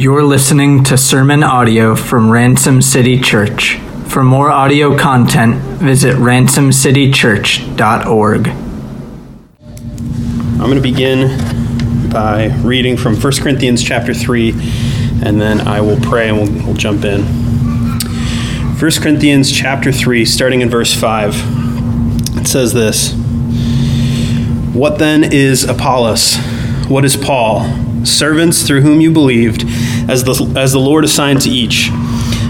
You're listening to sermon audio from Ransom City Church. For more audio content, visit ransomcitychurch.org. I'm going to begin by reading from 1 Corinthians chapter 3, and then I will pray and we'll, we'll jump in. 1 Corinthians chapter 3, starting in verse 5, it says this What then is Apollos? What is Paul? Servants through whom you believed as the, as the Lord assigned to each.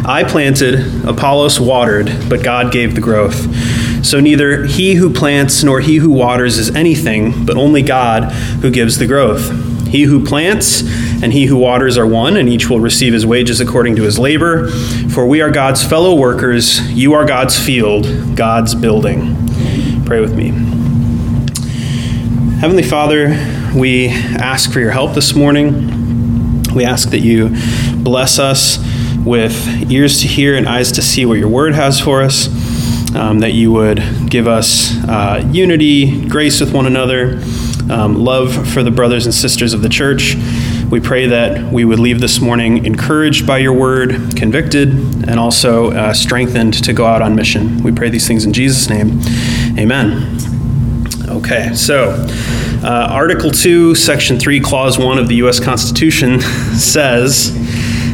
I planted, Apollos watered, but God gave the growth. So neither he who plants nor he who waters is anything, but only God who gives the growth. He who plants and he who waters are one, and each will receive his wages according to his labor. For we are God's fellow workers, you are God's field, God's building. Pray with me. Heavenly Father, we ask for your help this morning. We ask that you bless us with ears to hear and eyes to see what your word has for us, um, that you would give us uh, unity, grace with one another, um, love for the brothers and sisters of the church. We pray that we would leave this morning encouraged by your word, convicted, and also uh, strengthened to go out on mission. We pray these things in Jesus' name. Amen. Okay, so uh, Article 2, Section 3, Clause 1 of the U.S. Constitution says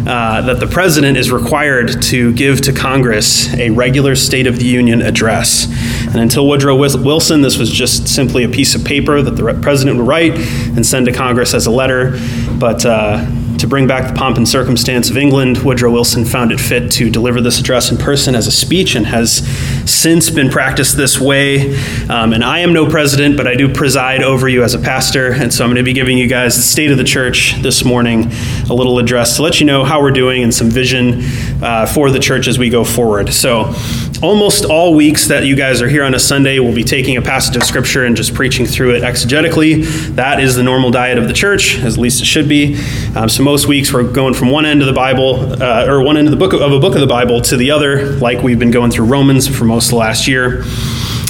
uh, that the President is required to give to Congress a regular State of the Union address. And until Woodrow Wilson, this was just simply a piece of paper that the President would write and send to Congress as a letter. But uh, to bring back the pomp and circumstance of England, Woodrow Wilson found it fit to deliver this address in person as a speech and has since been practiced this way. Um, and I am no president, but I do preside over you as a pastor. And so I'm going to be giving you guys the state of the church this morning, a little address to let you know how we're doing and some vision uh, for the church as we go forward. So, almost all weeks that you guys are here on a Sunday, we'll be taking a passage of Scripture and just preaching through it exegetically. That is the normal diet of the church, as least it should be. Um, so most weeks we're going from one end of the Bible, uh, or one end of the book of, of a book of the Bible to the other, like we've been going through Romans for most of the last year.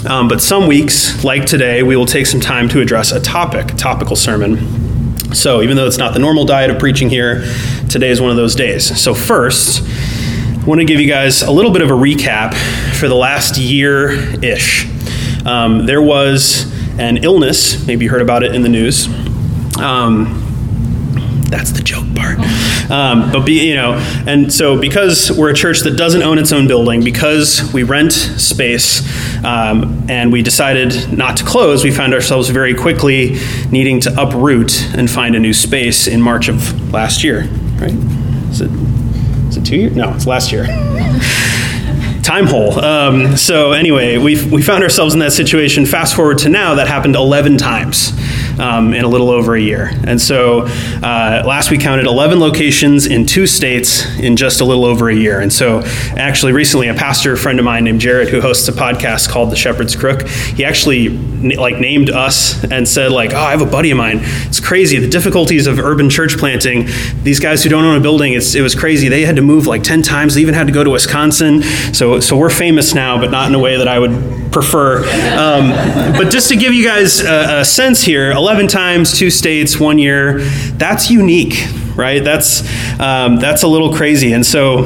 Um, but some weeks, like today, we will take some time to address a topic, a topical sermon. So even though it's not the normal diet of preaching here, today is one of those days. So first, Want to give you guys a little bit of a recap for the last year ish. Um, there was an illness, maybe you heard about it in the news. Um, that's the joke part. Um, but be, you know, and so because we're a church that doesn't own its own building, because we rent space, um, and we decided not to close, we found ourselves very quickly needing to uproot and find a new space in March of last year. Right? Is it? It two years? No, it's last year. time hole. Um, so anyway, we we found ourselves in that situation. Fast forward to now, that happened 11 times um, in a little over a year. And so uh, last we counted 11 locations in two states in just a little over a year. And so actually recently a pastor friend of mine named Jared who hosts a podcast called The Shepherd's Crook, he actually like named us and said like, oh, I have a buddy of mine. It's crazy. The difficulties of urban church planting. These guys who don't own a building, it was crazy. They had to move like 10 times. They even had to go to Wisconsin. So, so we're famous now, but not in a way that I would prefer. Um, but just to give you guys a, a sense here, 11 times, two states, one year, that's unique, right? That's, um, that's a little crazy. And so,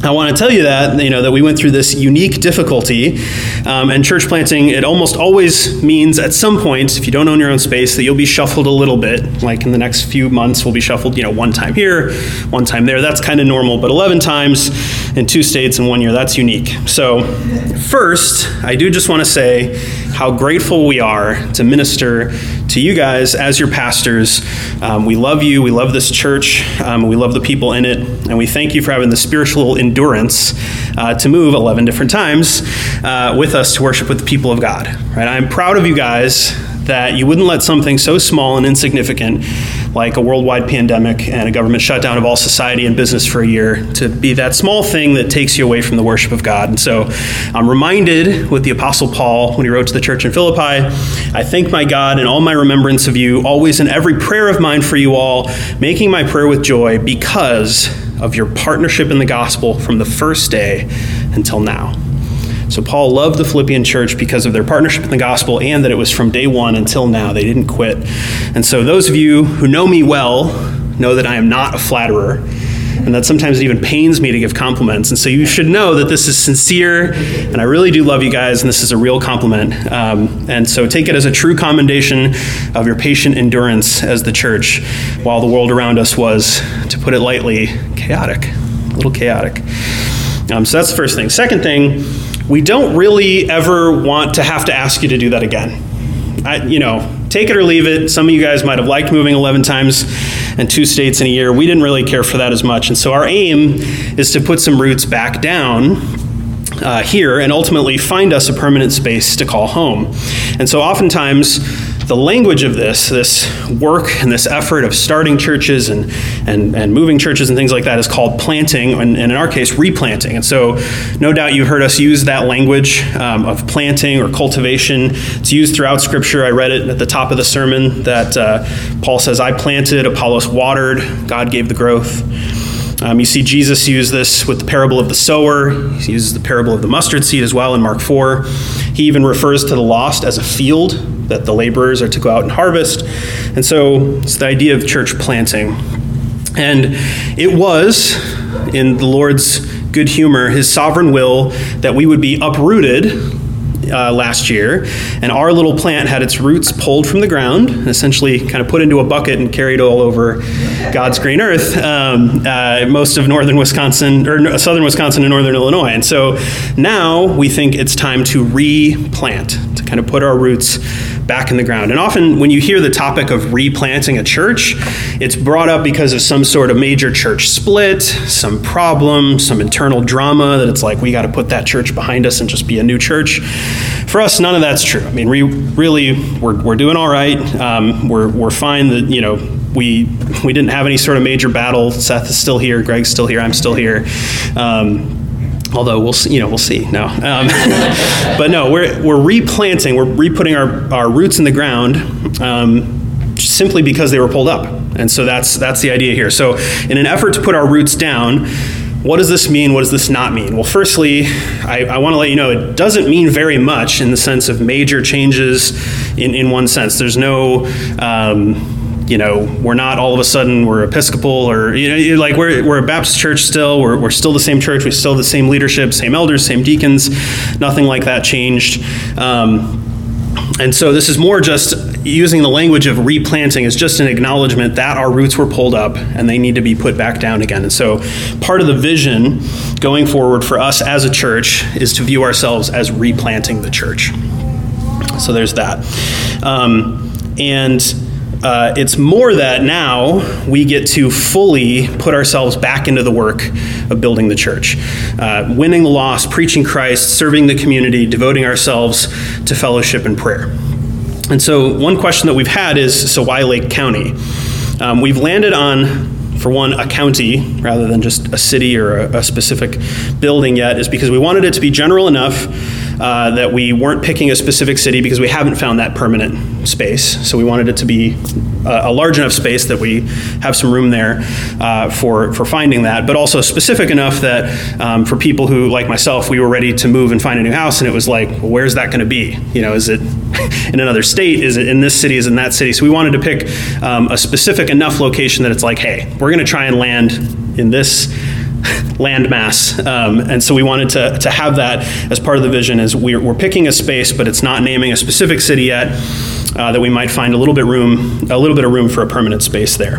I want to tell you that you know that we went through this unique difficulty, um, and church planting. It almost always means at some point, if you don't own your own space, that you'll be shuffled a little bit. Like in the next few months, we'll be shuffled. You know, one time here, one time there. That's kind of normal. But 11 times in two states in one year, that's unique. So, first, I do just want to say how grateful we are to minister to you guys as your pastors. Um, we love you. We love this church. Um, we love the people in it, and we thank you for having the spiritual endurance uh, to move 11 different times uh, with us to worship with the people of God. Right? I'm proud of you guys that you wouldn't let something so small and insignificant like a worldwide pandemic and a government shutdown of all society and business for a year to be that small thing that takes you away from the worship of God. And so I'm reminded with the Apostle Paul when he wrote to the church in Philippi I thank my God in all my remembrance of you, always in every prayer of mine for you all, making my prayer with joy because of your partnership in the gospel from the first day until now. So Paul loved the Philippian church because of their partnership in the gospel and that it was from day one until now. They didn't quit. And so those of you who know me well know that I am not a flatterer and that sometimes it even pains me to give compliments. And so you should know that this is sincere, and I really do love you guys, and this is a real compliment. Um, and so take it as a true commendation of your patient endurance as the church, while the world around us was, to put it lightly, chaotic, a little chaotic. Um, so that's the first thing. Second thing, we don't really ever want to have to ask you to do that again. I, you know, take it or leave it. Some of you guys might have liked moving 11 times and two states in a year. We didn't really care for that as much. And so our aim is to put some roots back down uh, here and ultimately find us a permanent space to call home. And so oftentimes, the language of this, this work and this effort of starting churches and, and, and moving churches and things like that is called planting, and, and in our case, replanting. And so, no doubt you've heard us use that language um, of planting or cultivation. It's used throughout Scripture. I read it at the top of the sermon that uh, Paul says, I planted, Apollos watered, God gave the growth. Um, you see Jesus use this with the parable of the sower. He uses the parable of the mustard seed as well in Mark 4. He even refers to the lost as a field that the laborers are to go out and harvest. And so it's the idea of church planting. And it was, in the Lord's good humor, his sovereign will that we would be uprooted uh, last year, and our little plant had its roots pulled from the ground, essentially kind of put into a bucket and carried all over God's green earth, um, uh, most of northern Wisconsin or southern Wisconsin and northern Illinois. And so now we think it's time to replant, to kind of put our roots back in the ground. And often when you hear the topic of replanting a church, it's brought up because of some sort of major church split, some problem, some internal drama that it's like we got to put that church behind us and just be a new church. For us, none of that's true. I mean, we really we're, we're doing all right. Um, we're we're fine. That you know we we didn't have any sort of major battle. Seth is still here. Greg's still here. I'm still here. Um, although we'll see, you know we'll see no um, but no we're, we're replanting we're re-putting our, our roots in the ground um, simply because they were pulled up. And so that's that's the idea here. So in an effort to put our roots down what does this mean? What does this not mean? Well firstly i, I want to let you know it doesn't mean very much in the sense of major changes in, in one sense. There's no um, you know, we're not all of a sudden we're Episcopal or you know, like we're we're a Baptist church still. We're we're still the same church. We still have the same leadership, same elders, same deacons. Nothing like that changed. Um, and so this is more just using the language of replanting is just an acknowledgement that our roots were pulled up and they need to be put back down again. And so part of the vision going forward for us as a church is to view ourselves as replanting the church. So there's that. Um, and uh, it's more that now we get to fully put ourselves back into the work of building the church, uh, winning the lost, preaching Christ, serving the community, devoting ourselves to fellowship and prayer. And so, one question that we've had is so, why Lake County? Um, we've landed on for one, a county rather than just a city or a, a, specific building yet, is because we wanted it to be general enough uh, that we weren't picking a specific city because we haven't found that permanent space. So we wanted it to be a, a large enough space that we have some room there uh, for, for finding that, but also specific enough that um, for people who, like myself, we were ready to move and find a new house, and it was like, well, where's that going to be? You know, is it in another state? Is it in this city? Is it in that city? So we wanted to pick um, a specific enough location that it's like, hey, we're going to try and land in this landmass. Um, and so we wanted to, to have that as part of the vision is we're, we're picking a space, but it's not naming a specific city yet. Uh, that we might find a little bit room, a little bit of room for a permanent space there.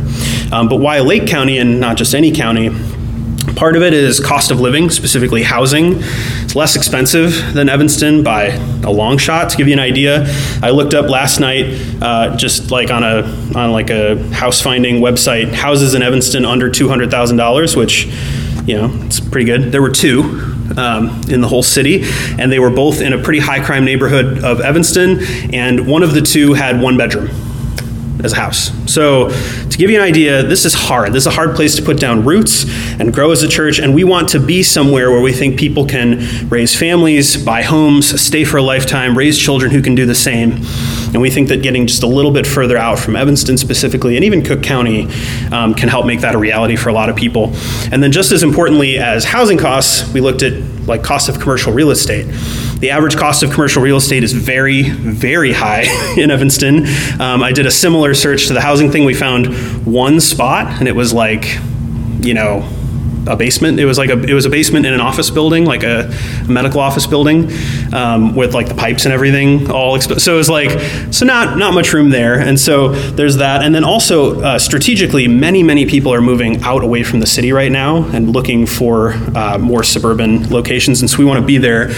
Um, but why Lake County and not just any county? Part of it is cost of living, specifically housing. It's less expensive than Evanston by a long shot. To give you an idea, I looked up last night, uh, just like on a on like a house finding website, houses in Evanston under two hundred thousand dollars, which you know, it's pretty good. There were two um, in the whole city, and they were both in a pretty high crime neighborhood of Evanston, and one of the two had one bedroom as a house. So, to give you an idea, this is hard. This is a hard place to put down roots and grow as a church, and we want to be somewhere where we think people can raise families, buy homes, stay for a lifetime, raise children who can do the same. And we think that getting just a little bit further out from Evanston specifically, and even Cook County, um, can help make that a reality for a lot of people. And then, just as importantly as housing costs, we looked at like cost of commercial real estate. The average cost of commercial real estate is very, very high in Evanston. Um, I did a similar search to the housing thing. We found one spot, and it was like, you know, a basement. It was like a it was a basement in an office building, like a, a medical office building, um, with like the pipes and everything all exposed. So it was like so not not much room there, and so there's that. And then also uh, strategically, many many people are moving out away from the city right now and looking for uh, more suburban locations, and so we want to be there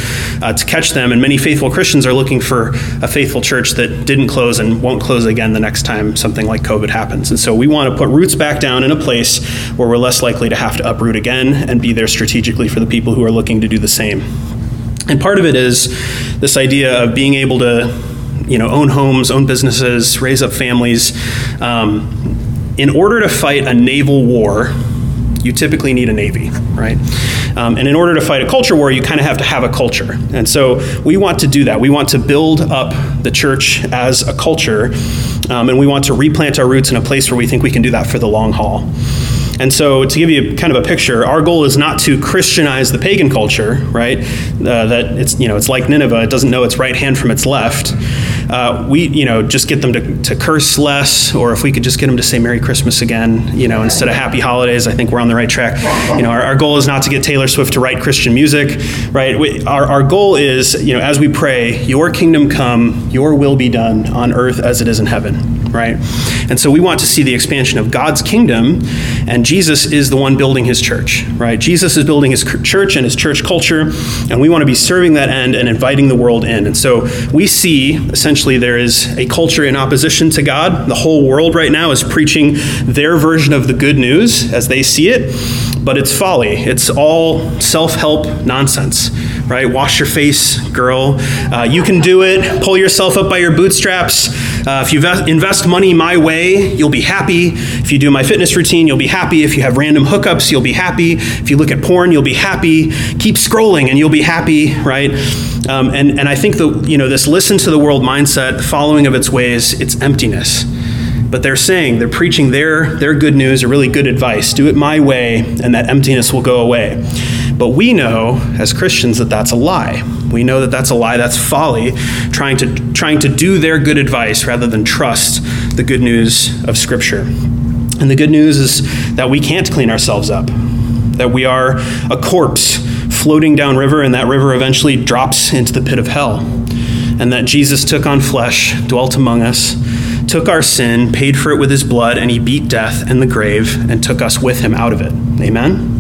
uh, to catch them. And many faithful Christians are looking for a faithful church that didn't close and won't close again the next time something like COVID happens. And so we want to put roots back down in a place where we're less likely to have to uproot again and be there strategically for the people who are looking to do the same. And part of it is this idea of being able to, you know, own homes, own businesses, raise up families. Um, in order to fight a naval war, you typically need a navy, right? Um, and in order to fight a culture war, you kind of have to have a culture. And so we want to do that. We want to build up the church as a culture, um, and we want to replant our roots in a place where we think we can do that for the long haul. And so, to give you kind of a picture, our goal is not to Christianize the pagan culture, right? Uh, that it's you know it's like Nineveh; it doesn't know its right hand from its left. Uh, we you know just get them to, to curse less, or if we could just get them to say Merry Christmas again, you know, instead of Happy Holidays, I think we're on the right track. You know, our, our goal is not to get Taylor Swift to write Christian music, right? We, our our goal is you know as we pray, Your kingdom come, Your will be done on earth as it is in heaven, right? And so we want to see the expansion of God's kingdom and Jesus is the one building his church, right? Jesus is building his church and his church culture, and we want to be serving that end and inviting the world in. And so we see essentially there is a culture in opposition to God. The whole world right now is preaching their version of the good news as they see it, but it's folly. It's all self help nonsense, right? Wash your face, girl. Uh, you can do it. Pull yourself up by your bootstraps. Uh, if you invest money my way, you'll be happy. If you do my fitness routine, you'll be happy. If you have random hookups, you'll be happy. If you look at porn, you'll be happy. Keep scrolling and you'll be happy, right? Um, and, and I think the, you know, this listen to the world mindset, following of its ways, it's emptiness. But they're saying, they're preaching their, their good news or really good advice. Do it my way, and that emptiness will go away. But we know as Christians that that's a lie. We know that that's a lie, that's folly, trying to, trying to do their good advice rather than trust the good news of Scripture. And the good news is that we can't clean ourselves up, that we are a corpse floating downriver, and that river eventually drops into the pit of hell. And that Jesus took on flesh, dwelt among us, took our sin, paid for it with his blood, and he beat death and the grave and took us with him out of it. Amen?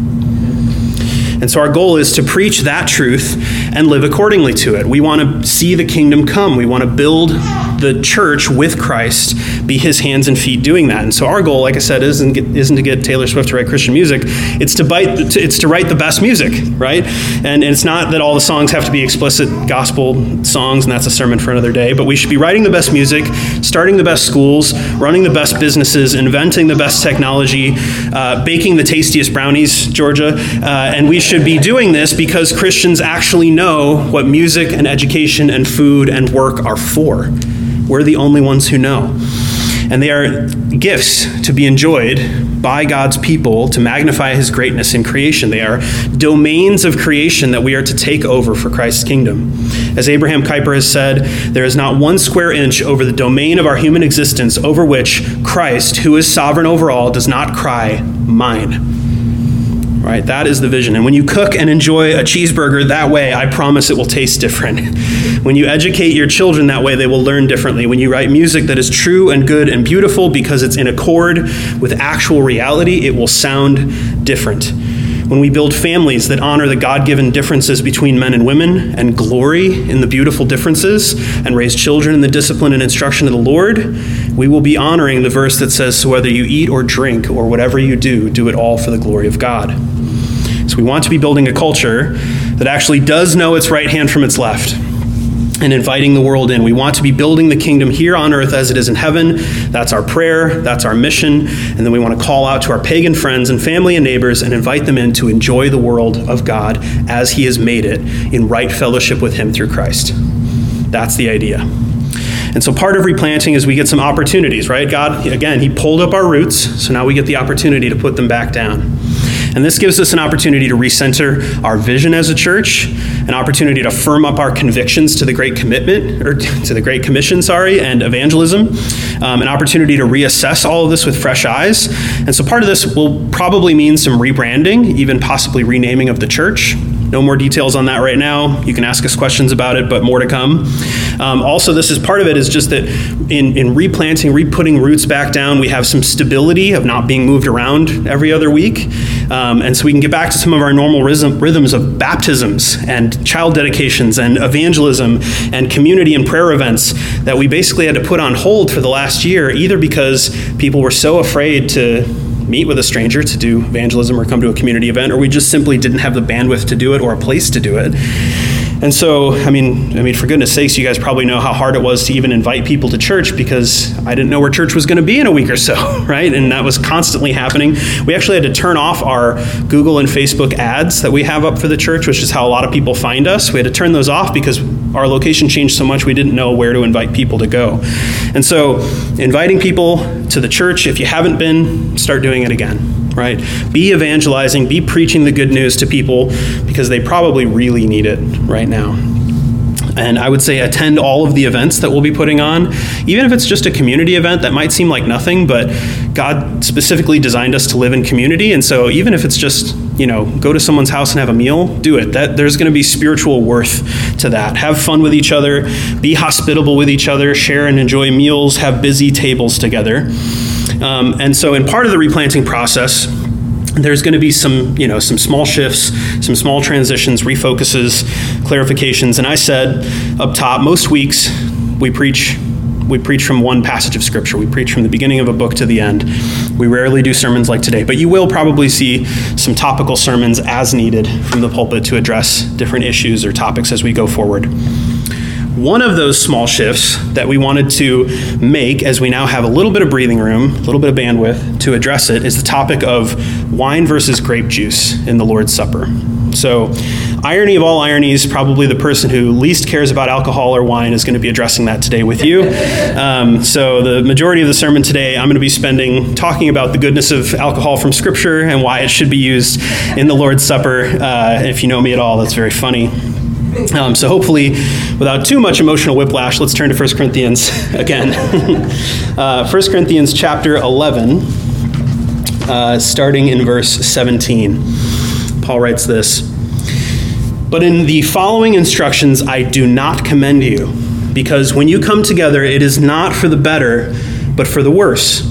And so our goal is to preach that truth and live accordingly to it. We want to see the kingdom come. We want to build the church with Christ, be his hands and feet doing that. And so our goal, like I said, isn't, isn't to get Taylor Swift to write Christian music. It's to, bite, it's to write the best music, right? And, and it's not that all the songs have to be explicit gospel songs, and that's a sermon for another day, but we should be writing the best music, starting the best schools, running the best businesses, inventing the best technology, uh, baking the tastiest brownies, Georgia. Uh, and we should be doing this because Christians actually know what music and education and food and work are for. We're the only ones who know. And they are gifts to be enjoyed by God's people to magnify his greatness in creation. They are domains of creation that we are to take over for Christ's kingdom. As Abraham Kuyper has said, there is not one square inch over the domain of our human existence over which Christ, who is sovereign over all, does not cry, Mine right? That is the vision. And when you cook and enjoy a cheeseburger that way, I promise it will taste different. when you educate your children that way, they will learn differently. When you write music that is true and good and beautiful because it's in accord with actual reality, it will sound different. When we build families that honor the God given differences between men and women and glory in the beautiful differences and raise children in the discipline and instruction of the Lord, we will be honoring the verse that says, So whether you eat or drink or whatever you do, do it all for the glory of God. So we want to be building a culture that actually does know its right hand from its left and inviting the world in. We want to be building the kingdom here on earth as it is in heaven. That's our prayer, that's our mission. And then we want to call out to our pagan friends and family and neighbors and invite them in to enjoy the world of God as He has made it in right fellowship with Him through Christ. That's the idea. And so part of replanting is we get some opportunities, right? God, again, He pulled up our roots, so now we get the opportunity to put them back down. And this gives us an opportunity to recenter our vision as a church, an opportunity to firm up our convictions to the Great Commitment, or to the Great Commission, sorry, and evangelism, um, an opportunity to reassess all of this with fresh eyes. And so part of this will probably mean some rebranding, even possibly renaming of the church. No more details on that right now. You can ask us questions about it, but more to come. Um, also, this is part of it is just that in, in replanting, re-putting roots back down, we have some stability of not being moved around every other week. Um, and so we can get back to some of our normal rhythm, rhythms of baptisms and child dedications and evangelism and community and prayer events that we basically had to put on hold for the last year, either because people were so afraid to meet with a stranger to do evangelism or come to a community event, or we just simply didn't have the bandwidth to do it or a place to do it. And so, I mean, I mean, for goodness sakes, you guys probably know how hard it was to even invite people to church because I didn't know where church was going to be in a week or so, right? And that was constantly happening. We actually had to turn off our Google and Facebook ads that we have up for the church, which is how a lot of people find us. We had to turn those off because our location changed so much we didn't know where to invite people to go. And so, inviting people to the church, if you haven't been, start doing it again right? Be evangelizing, be preaching the good news to people because they probably really need it right now. And I would say attend all of the events that we'll be putting on, even if it's just a community event that might seem like nothing, but God specifically designed us to live in community. And so even if it's just, you know, go to someone's house and have a meal, do it. That there's going to be spiritual worth to that. Have fun with each other, be hospitable with each other, share and enjoy meals, have busy tables together. Um, and so, in part of the replanting process, there's going to be some, you know, some small shifts, some small transitions, refocuses, clarifications. And I said up top, most weeks we preach we preach from one passage of scripture. We preach from the beginning of a book to the end. We rarely do sermons like today, but you will probably see some topical sermons as needed from the pulpit to address different issues or topics as we go forward. One of those small shifts that we wanted to make as we now have a little bit of breathing room, a little bit of bandwidth to address it, is the topic of wine versus grape juice in the Lord's Supper. So, irony of all ironies, probably the person who least cares about alcohol or wine is going to be addressing that today with you. Um, so, the majority of the sermon today, I'm going to be spending talking about the goodness of alcohol from Scripture and why it should be used in the Lord's Supper. Uh, if you know me at all, that's very funny. Um, so hopefully, without too much emotional whiplash, let's turn to 1 Corinthians again. uh, 1 Corinthians chapter 11, uh, starting in verse 17. Paul writes this But in the following instructions I do not commend you, because when you come together, it is not for the better, but for the worse.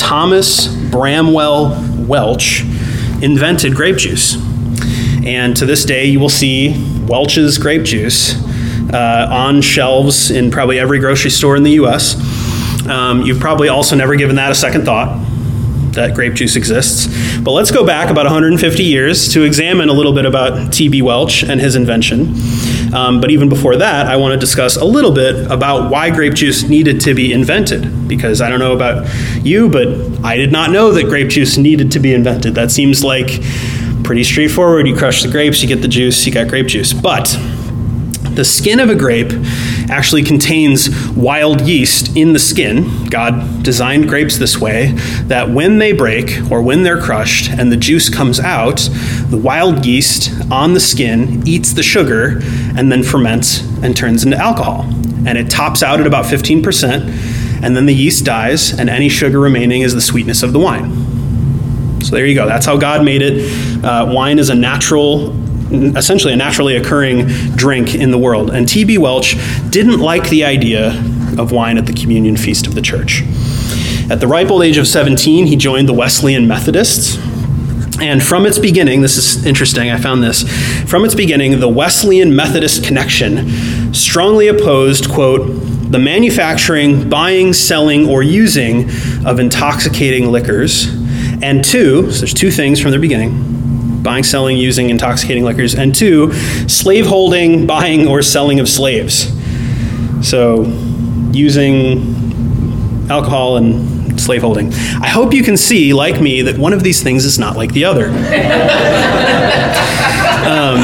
Thomas Bramwell Welch invented grape juice. And to this day, you will see Welch's grape juice uh, on shelves in probably every grocery store in the US. Um, you've probably also never given that a second thought that grape juice exists. But let's go back about 150 years to examine a little bit about T.B. Welch and his invention. Um, but even before that, I want to discuss a little bit about why grape juice needed to be invented. Because I don't know about you, but I did not know that grape juice needed to be invented. That seems like pretty straightforward. You crush the grapes, you get the juice, you got grape juice. But the skin of a grape actually contains wild yeast in the skin. God designed grapes this way that when they break or when they're crushed and the juice comes out, the wild yeast on the skin eats the sugar and then ferments and turns into alcohol. And it tops out at about 15%. and then the yeast dies, and any sugar remaining is the sweetness of the wine. So there you go. That's how God made it. Uh, wine is a natural, essentially a naturally occurring drink in the world. And T.B. Welch didn't like the idea of wine at the communion feast of the church. At the ripe old age of 17, he joined the Wesleyan Methodists. And from its beginning, this is interesting, I found this. From its beginning, the Wesleyan Methodist connection strongly opposed, quote, the manufacturing, buying, selling, or using of intoxicating liquors. And two, so there's two things from the beginning buying, selling, using intoxicating liquors. And two, slaveholding, buying, or selling of slaves. So using alcohol and slaveholding. I hope you can see, like me, that one of these things is not like the other. um,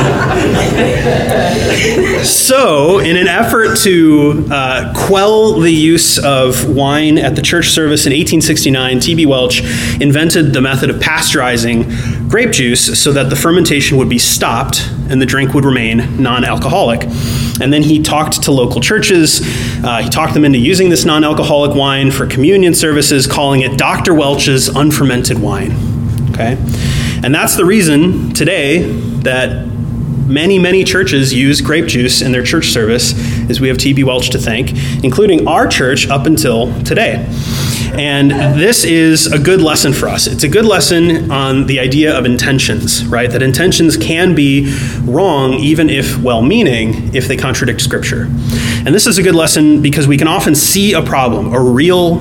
so, in an effort to uh, quell the use of wine at the church service in 1869, T.B. Welch invented the method of pasteurizing grape juice so that the fermentation would be stopped and the drink would remain non alcoholic. And then he talked to local churches. Uh, he talked them into using this non alcoholic wine for communion services, calling it Dr. Welch's unfermented wine. Okay? And that's the reason today that many, many churches use grape juice in their church service, as we have T.B. Welch to thank, including our church up until today. And this is a good lesson for us. It's a good lesson on the idea of intentions, right? That intentions can be wrong even if well meaning, if they contradict Scripture. And this is a good lesson because we can often see a problem, a real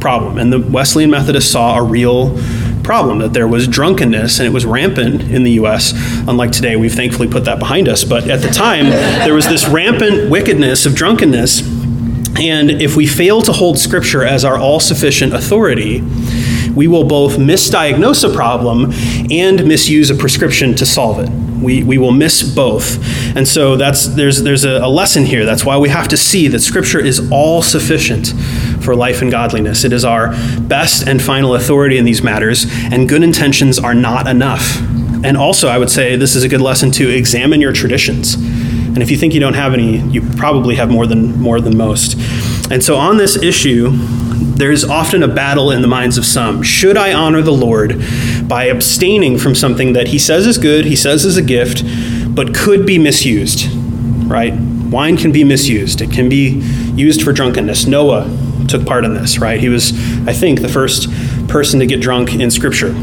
problem. And the Wesleyan Methodists saw a real problem that there was drunkenness and it was rampant in the US. Unlike today, we've thankfully put that behind us. But at the time, there was this rampant wickedness of drunkenness. And if we fail to hold Scripture as our all sufficient authority, we will both misdiagnose a problem and misuse a prescription to solve it. We, we will miss both. And so that's, there's, there's a, a lesson here. That's why we have to see that Scripture is all sufficient for life and godliness. It is our best and final authority in these matters, and good intentions are not enough. And also, I would say this is a good lesson to examine your traditions. And if you think you don't have any, you probably have more than more than most. And so on this issue, there's often a battle in the minds of some. Should I honor the Lord by abstaining from something that he says is good, he says is a gift, but could be misused? Right? Wine can be misused. It can be used for drunkenness. Noah took part in this, right? He was, I think, the first person to get drunk in Scripture.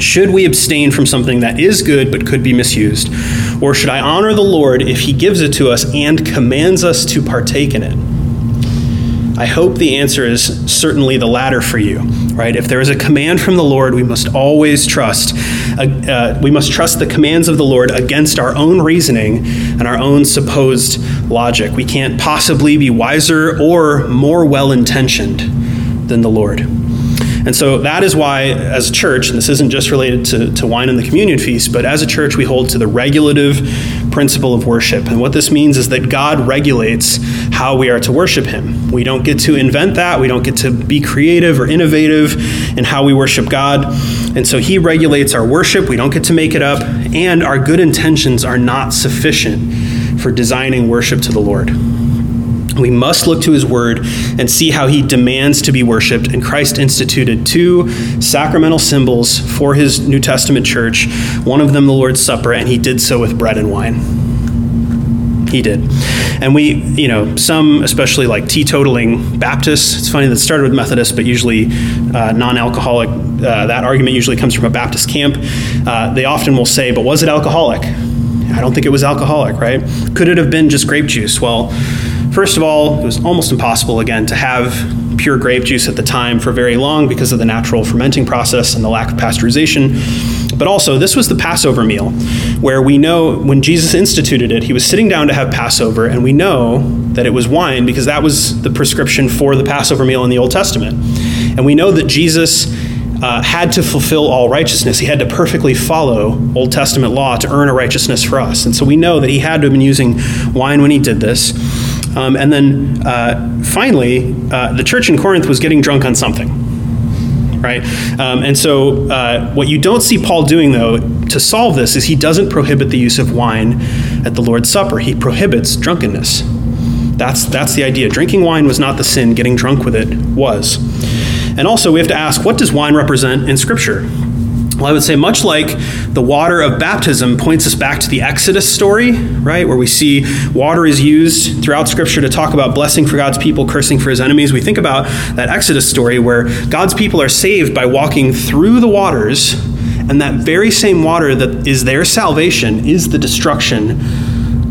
Should we abstain from something that is good but could be misused? Or should I honor the Lord if He gives it to us and commands us to partake in it? I hope the answer is certainly the latter for you, right? If there is a command from the Lord, we must always trust. Uh, uh, we must trust the commands of the Lord against our own reasoning and our own supposed logic. We can't possibly be wiser or more well intentioned than the Lord. And so that is why, as a church, and this isn't just related to, to wine and the communion feast, but as a church, we hold to the regulative principle of worship. And what this means is that God regulates how we are to worship Him. We don't get to invent that, we don't get to be creative or innovative in how we worship God. And so He regulates our worship, we don't get to make it up, and our good intentions are not sufficient for designing worship to the Lord. We must look to his word and see how he demands to be worshiped. And Christ instituted two sacramental symbols for his New Testament church, one of them the Lord's Supper, and he did so with bread and wine. He did. And we, you know, some, especially like teetotaling Baptists, it's funny that it started with Methodists, but usually uh, non alcoholic, uh, that argument usually comes from a Baptist camp. Uh, they often will say, but was it alcoholic? I don't think it was alcoholic, right? Could it have been just grape juice? Well, First of all, it was almost impossible, again, to have pure grape juice at the time for very long because of the natural fermenting process and the lack of pasteurization. But also, this was the Passover meal, where we know when Jesus instituted it, he was sitting down to have Passover, and we know that it was wine because that was the prescription for the Passover meal in the Old Testament. And we know that Jesus uh, had to fulfill all righteousness. He had to perfectly follow Old Testament law to earn a righteousness for us. And so we know that he had to have been using wine when he did this. Um, and then uh, finally, uh, the church in Corinth was getting drunk on something. Right? Um, and so, uh, what you don't see Paul doing, though, to solve this is he doesn't prohibit the use of wine at the Lord's Supper. He prohibits drunkenness. That's, that's the idea. Drinking wine was not the sin, getting drunk with it was. And also, we have to ask what does wine represent in Scripture? Well, I would say, much like the water of baptism points us back to the Exodus story, right, where we see water is used throughout Scripture to talk about blessing for God's people, cursing for his enemies. We think about that Exodus story where God's people are saved by walking through the waters, and that very same water that is their salvation is the destruction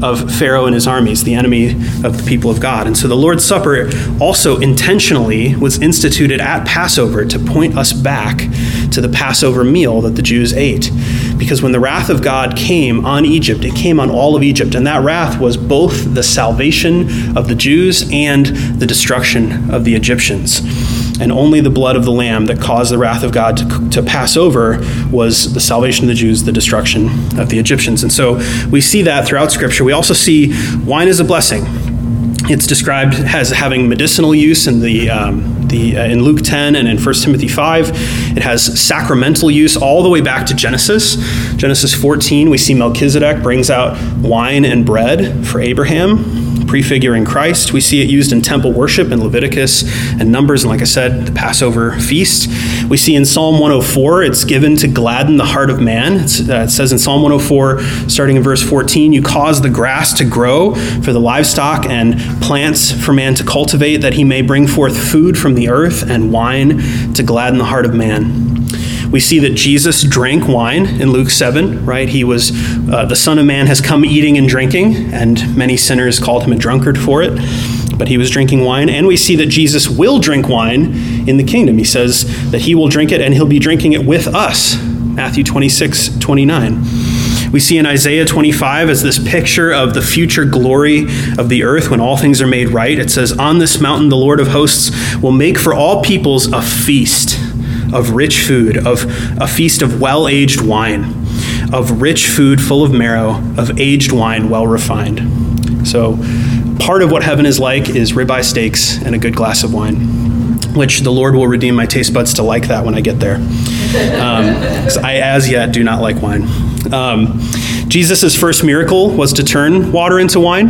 of Pharaoh and his armies, the enemy of the people of God. And so the Lord's Supper also intentionally was instituted at Passover to point us back to the Passover meal that the Jews ate. Because when the wrath of God came on Egypt, it came on all of Egypt. And that wrath was both the salvation of the Jews and the destruction of the Egyptians and only the blood of the Lamb that caused the wrath of God to, to pass over was the salvation of the Jews, the destruction of the Egyptians. And so we see that throughout Scripture. We also see wine as a blessing. It's described as having medicinal use in the um, the uh, in Luke 10 and in 1 Timothy 5. It has sacramental use all the way back to Genesis. Genesis 14, we see Melchizedek brings out wine and bread for Abraham prefiguring Christ. We see it used in temple worship in Leviticus and Numbers, and like I said, the Passover feast. We see in Psalm 104, it's given to gladden the heart of man. Uh, it says in Psalm 104, starting in verse 14, you cause the grass to grow for the livestock and plants for man to cultivate, that he may bring forth food from the earth and wine to gladden the heart of man. We see that Jesus drank wine in Luke 7, right? He was, uh, the Son of Man has come eating and drinking, and many sinners called him a drunkard for it. But he was drinking wine. And we see that Jesus will drink wine in the kingdom. He says that he will drink it and he'll be drinking it with us. Matthew 26, 29. We see in Isaiah 25 as this picture of the future glory of the earth when all things are made right. It says, On this mountain the Lord of hosts will make for all peoples a feast of rich food, of a feast of well aged wine, of rich food full of marrow, of aged wine well refined. So, part of what heaven is like is ribeye steaks and a good glass of wine, which the Lord will redeem my taste buds to like that when I get there. Um, I, as yet, do not like wine. Um, Jesus' first miracle was to turn water into wine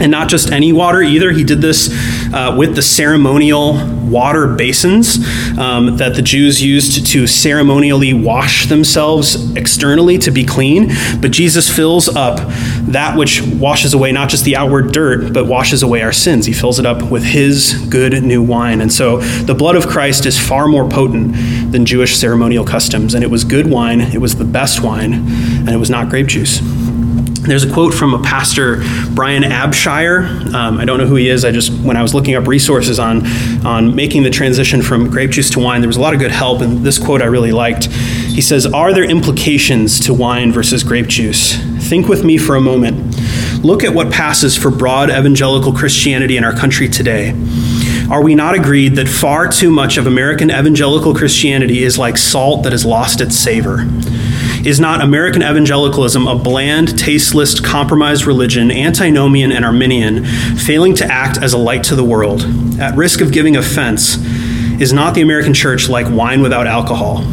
and not just any water either. He did this uh, with the ceremonial water basins um, that the Jews used to ceremonially wash themselves externally to be clean. But Jesus fills up that which washes away not just the outward dirt, but washes away our sins. He fills it up with his good new wine. And so the blood of Christ is far more potent than Jewish ceremonial customs. And it was good wine, it was the best wine, and it was not grape juice. There's a quote from a pastor, Brian Abshire. Um, I don't know who he is. I just, when I was looking up resources on, on making the transition from grape juice to wine, there was a lot of good help, and this quote I really liked. He says, Are there implications to wine versus grape juice? Think with me for a moment. Look at what passes for broad evangelical Christianity in our country today. Are we not agreed that far too much of American evangelical Christianity is like salt that has lost its savor? Is not American evangelicalism a bland, tasteless, compromised religion, antinomian and Arminian, failing to act as a light to the world? At risk of giving offense, is not the American church like wine without alcohol?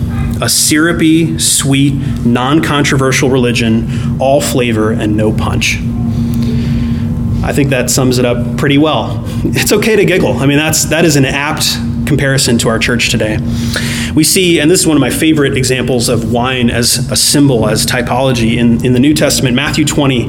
A syrupy, sweet, non controversial religion, all flavor and no punch. I think that sums it up pretty well. It's okay to giggle. I mean, that's, that is an apt comparison to our church today. We see, and this is one of my favorite examples of wine as a symbol, as typology in, in the New Testament, Matthew 20.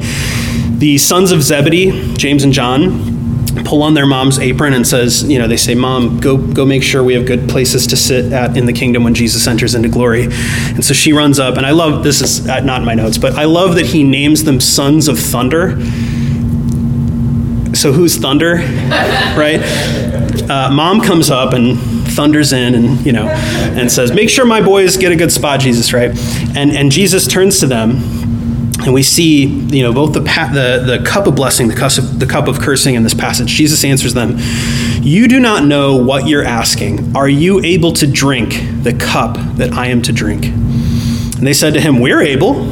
The sons of Zebedee, James and John, pull on their mom's apron and says, you know, they say, "Mom, go go make sure we have good places to sit at in the kingdom when Jesus enters into glory." And so she runs up, and I love this is not in my notes, but I love that he names them sons of thunder. So who's thunder, right? uh, mom comes up and thunders in and you know and says make sure my boys get a good spot jesus right? And and jesus turns to them and we see you know both the, the, the cup of blessing the cup of, the cup of cursing in this passage. Jesus answers them you do not know what you're asking. Are you able to drink the cup that i am to drink? And they said to him we're able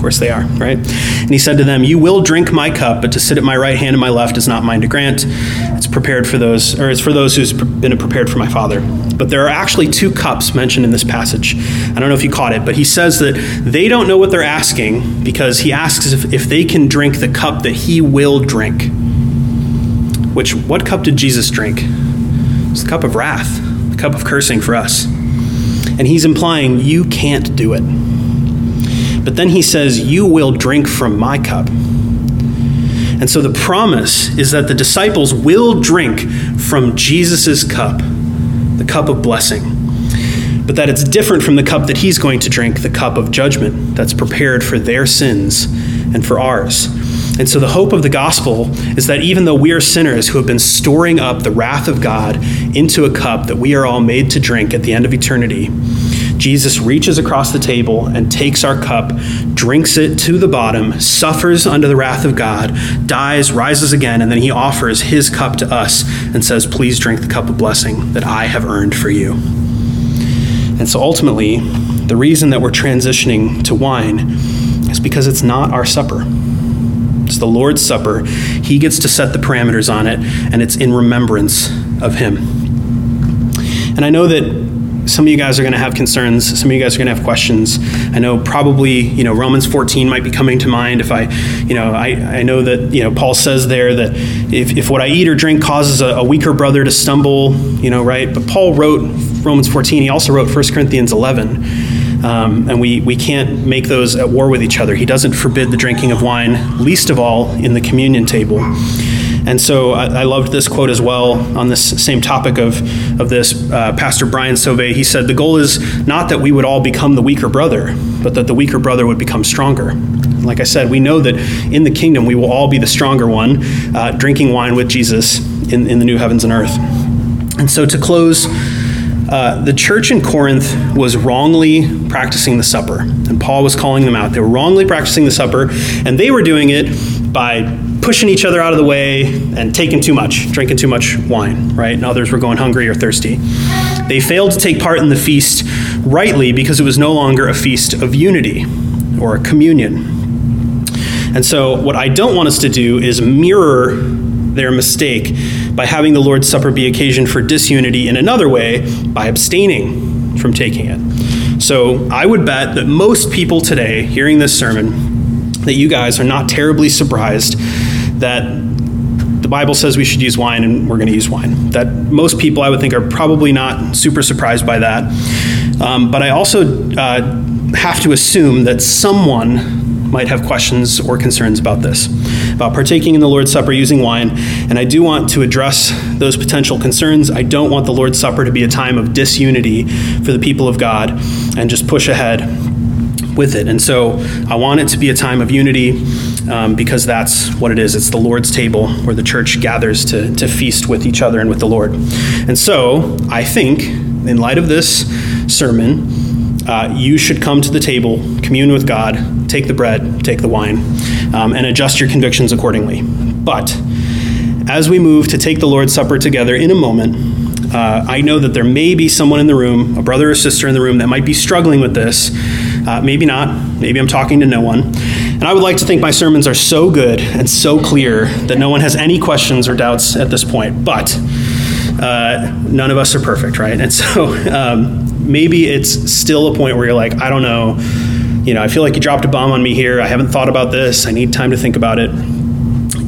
course they are, right? And he said to them, You will drink my cup, but to sit at my right hand and my left is not mine to grant. It's prepared for those, or it's for those who's been prepared for my Father. But there are actually two cups mentioned in this passage. I don't know if you caught it, but he says that they don't know what they're asking because he asks if, if they can drink the cup that he will drink. Which, what cup did Jesus drink? It's the cup of wrath, the cup of cursing for us. And he's implying you can't do it. But then he says, You will drink from my cup. And so the promise is that the disciples will drink from Jesus' cup, the cup of blessing. But that it's different from the cup that he's going to drink, the cup of judgment that's prepared for their sins and for ours. And so the hope of the gospel is that even though we are sinners who have been storing up the wrath of God into a cup that we are all made to drink at the end of eternity, Jesus reaches across the table and takes our cup, drinks it to the bottom, suffers under the wrath of God, dies, rises again, and then he offers his cup to us and says, Please drink the cup of blessing that I have earned for you. And so ultimately, the reason that we're transitioning to wine is because it's not our supper. It's the Lord's Supper. He gets to set the parameters on it, and it's in remembrance of Him. And I know that some of you guys are going to have concerns. Some of you guys are going to have questions. I know probably, you know, Romans 14 might be coming to mind. If I, you know, I, I know that, you know, Paul says there that if, if what I eat or drink causes a, a weaker brother to stumble, you know, right? But Paul wrote Romans 14. He also wrote 1 Corinthians 11. Um, and we, we can't make those at war with each other. He doesn't forbid the drinking of wine, least of all in the communion table. And so I, I, loved this quote as well on this same topic of, of this. Uh, Pastor Brian Sauvé, he said, The goal is not that we would all become the weaker brother, but that the weaker brother would become stronger. Like I said, we know that in the kingdom we will all be the stronger one, uh, drinking wine with Jesus in, in the new heavens and earth. And so to close, uh, the church in Corinth was wrongly practicing the supper, and Paul was calling them out. They were wrongly practicing the supper, and they were doing it by pushing each other out of the way and taking too much, drinking too much wine, right? And others were going hungry or thirsty. They failed to take part in the feast rightly because it was no longer a feast of unity or a communion. And so, what I don't want us to do is mirror their mistake by having the Lord's Supper be occasion for disunity in another way by abstaining from taking it. So, I would bet that most people today hearing this sermon that you guys are not terribly surprised that the Bible says we should use wine and we're going to use wine. That most people, I would think, are probably not super surprised by that. Um, but I also uh, have to assume that someone might have questions or concerns about this, about partaking in the Lord's Supper using wine. And I do want to address those potential concerns. I don't want the Lord's Supper to be a time of disunity for the people of God and just push ahead with it. And so I want it to be a time of unity um, because that's what it is. It's the Lord's table where the church gathers to, to feast with each other and with the Lord. And so I think, in light of this sermon, uh, you should come to the table, commune with God, take the bread, take the wine, um, and adjust your convictions accordingly. But as we move to take the Lord's Supper together in a moment, uh, I know that there may be someone in the room, a brother or sister in the room, that might be struggling with this uh, maybe not. Maybe I'm talking to no one. And I would like to think my sermons are so good and so clear that no one has any questions or doubts at this point. But uh, none of us are perfect, right? And so um, maybe it's still a point where you're like, I don't know. You know, I feel like you dropped a bomb on me here. I haven't thought about this. I need time to think about it.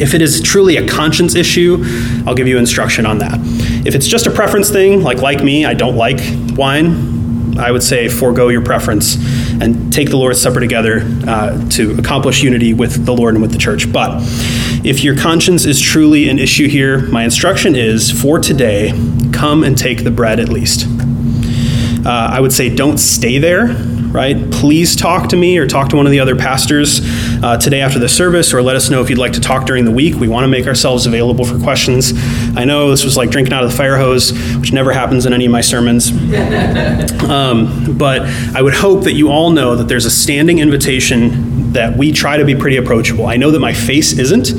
If it is truly a conscience issue, I'll give you instruction on that. If it's just a preference thing, like like me, I don't like wine, I would say forego your preference and take the Lord's Supper together uh, to accomplish unity with the Lord and with the church. But if your conscience is truly an issue here, my instruction is for today, come and take the bread at least. Uh, I would say don't stay there right? Please talk to me or talk to one of the other pastors uh, today after the service, or let us know if you'd like to talk during the week. We want to make ourselves available for questions. I know this was like drinking out of the fire hose, which never happens in any of my sermons. Um, but I would hope that you all know that there's a standing invitation that we try to be pretty approachable. I know that my face isn't.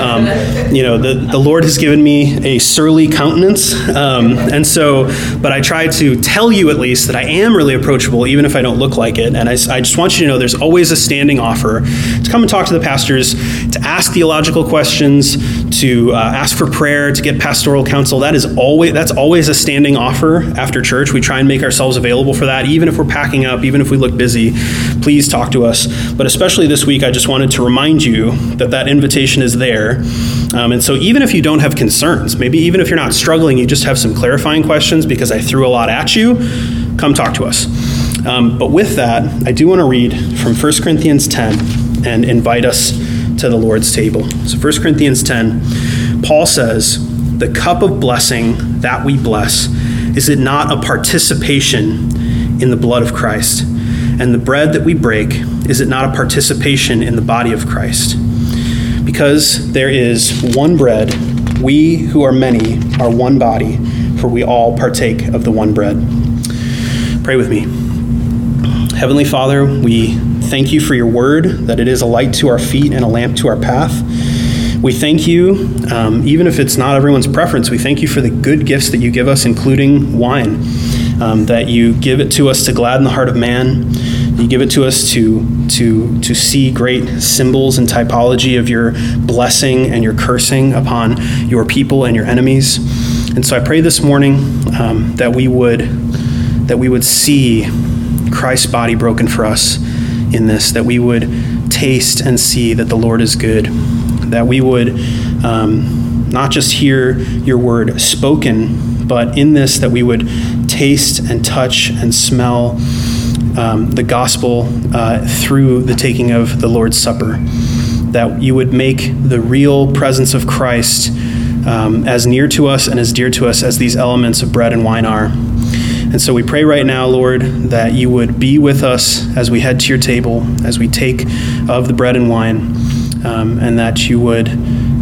Um, you know, the, the Lord has given me a surly countenance. Um, and so, but I try to tell you at least that I am really approachable, even if I don't look like it. And I, I, just want you to know there's always a standing offer to come and talk to the pastors, to ask theological questions, to uh, ask for prayer, to get pastoral counsel. That is always that's always a standing offer after church. We try and make ourselves available for that, even if we're packing up, even if we look busy. Please talk to us. But especially this week, I just wanted to remind you that that invitation is there. Um, and so, even if you don't have concerns, maybe even if you're not struggling, you just have some clarifying questions because I threw a lot at you, come talk to us. Um, but with that, I do want to read from 1 Corinthians 10 and invite us to the Lord's table. So, 1 Corinthians 10, Paul says, The cup of blessing that we bless, is it not a participation in the blood of Christ? And the bread that we break, is it not a participation in the body of Christ? Because there is one bread, we who are many are one body, for we all partake of the one bread. Pray with me. Heavenly Father, we thank you for your word, that it is a light to our feet and a lamp to our path. We thank you, um, even if it's not everyone's preference, we thank you for the good gifts that you give us, including wine, um, that you give it to us to gladden the heart of man. You give it to us to, to, to see great symbols and typology of your blessing and your cursing upon your people and your enemies. And so I pray this morning um, that we would that we would see Christ's body broken for us in this, that we would taste and see that the Lord is good, that we would um, not just hear your word spoken, but in this, that we would taste and touch and smell um, the gospel uh, through the taking of the Lord's Supper, that you would make the real presence of Christ um, as near to us and as dear to us as these elements of bread and wine are. And so we pray right now, Lord, that you would be with us as we head to your table, as we take of the bread and wine, um, and that you would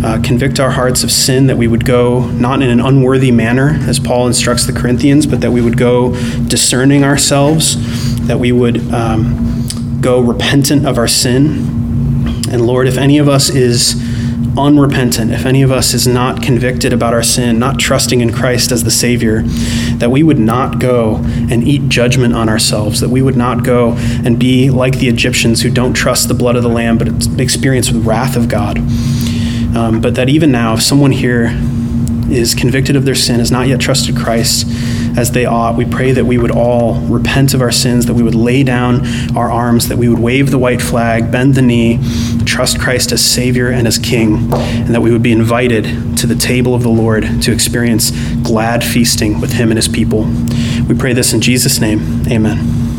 uh, convict our hearts of sin, that we would go not in an unworthy manner, as Paul instructs the Corinthians, but that we would go discerning ourselves, that we would um, go repentant of our sin. And Lord, if any of us is unrepentant, if any of us is not convicted about our sin, not trusting in Christ as the Savior, that we would not go and eat judgment on ourselves, that we would not go and be like the Egyptians who don't trust the blood of the Lamb but experience the wrath of God. Um, but that even now, if someone here is convicted of their sin, has not yet trusted Christ, as they ought. We pray that we would all repent of our sins, that we would lay down our arms, that we would wave the white flag, bend the knee, trust Christ as Savior and as King, and that we would be invited to the table of the Lord to experience glad feasting with Him and His people. We pray this in Jesus' name. Amen.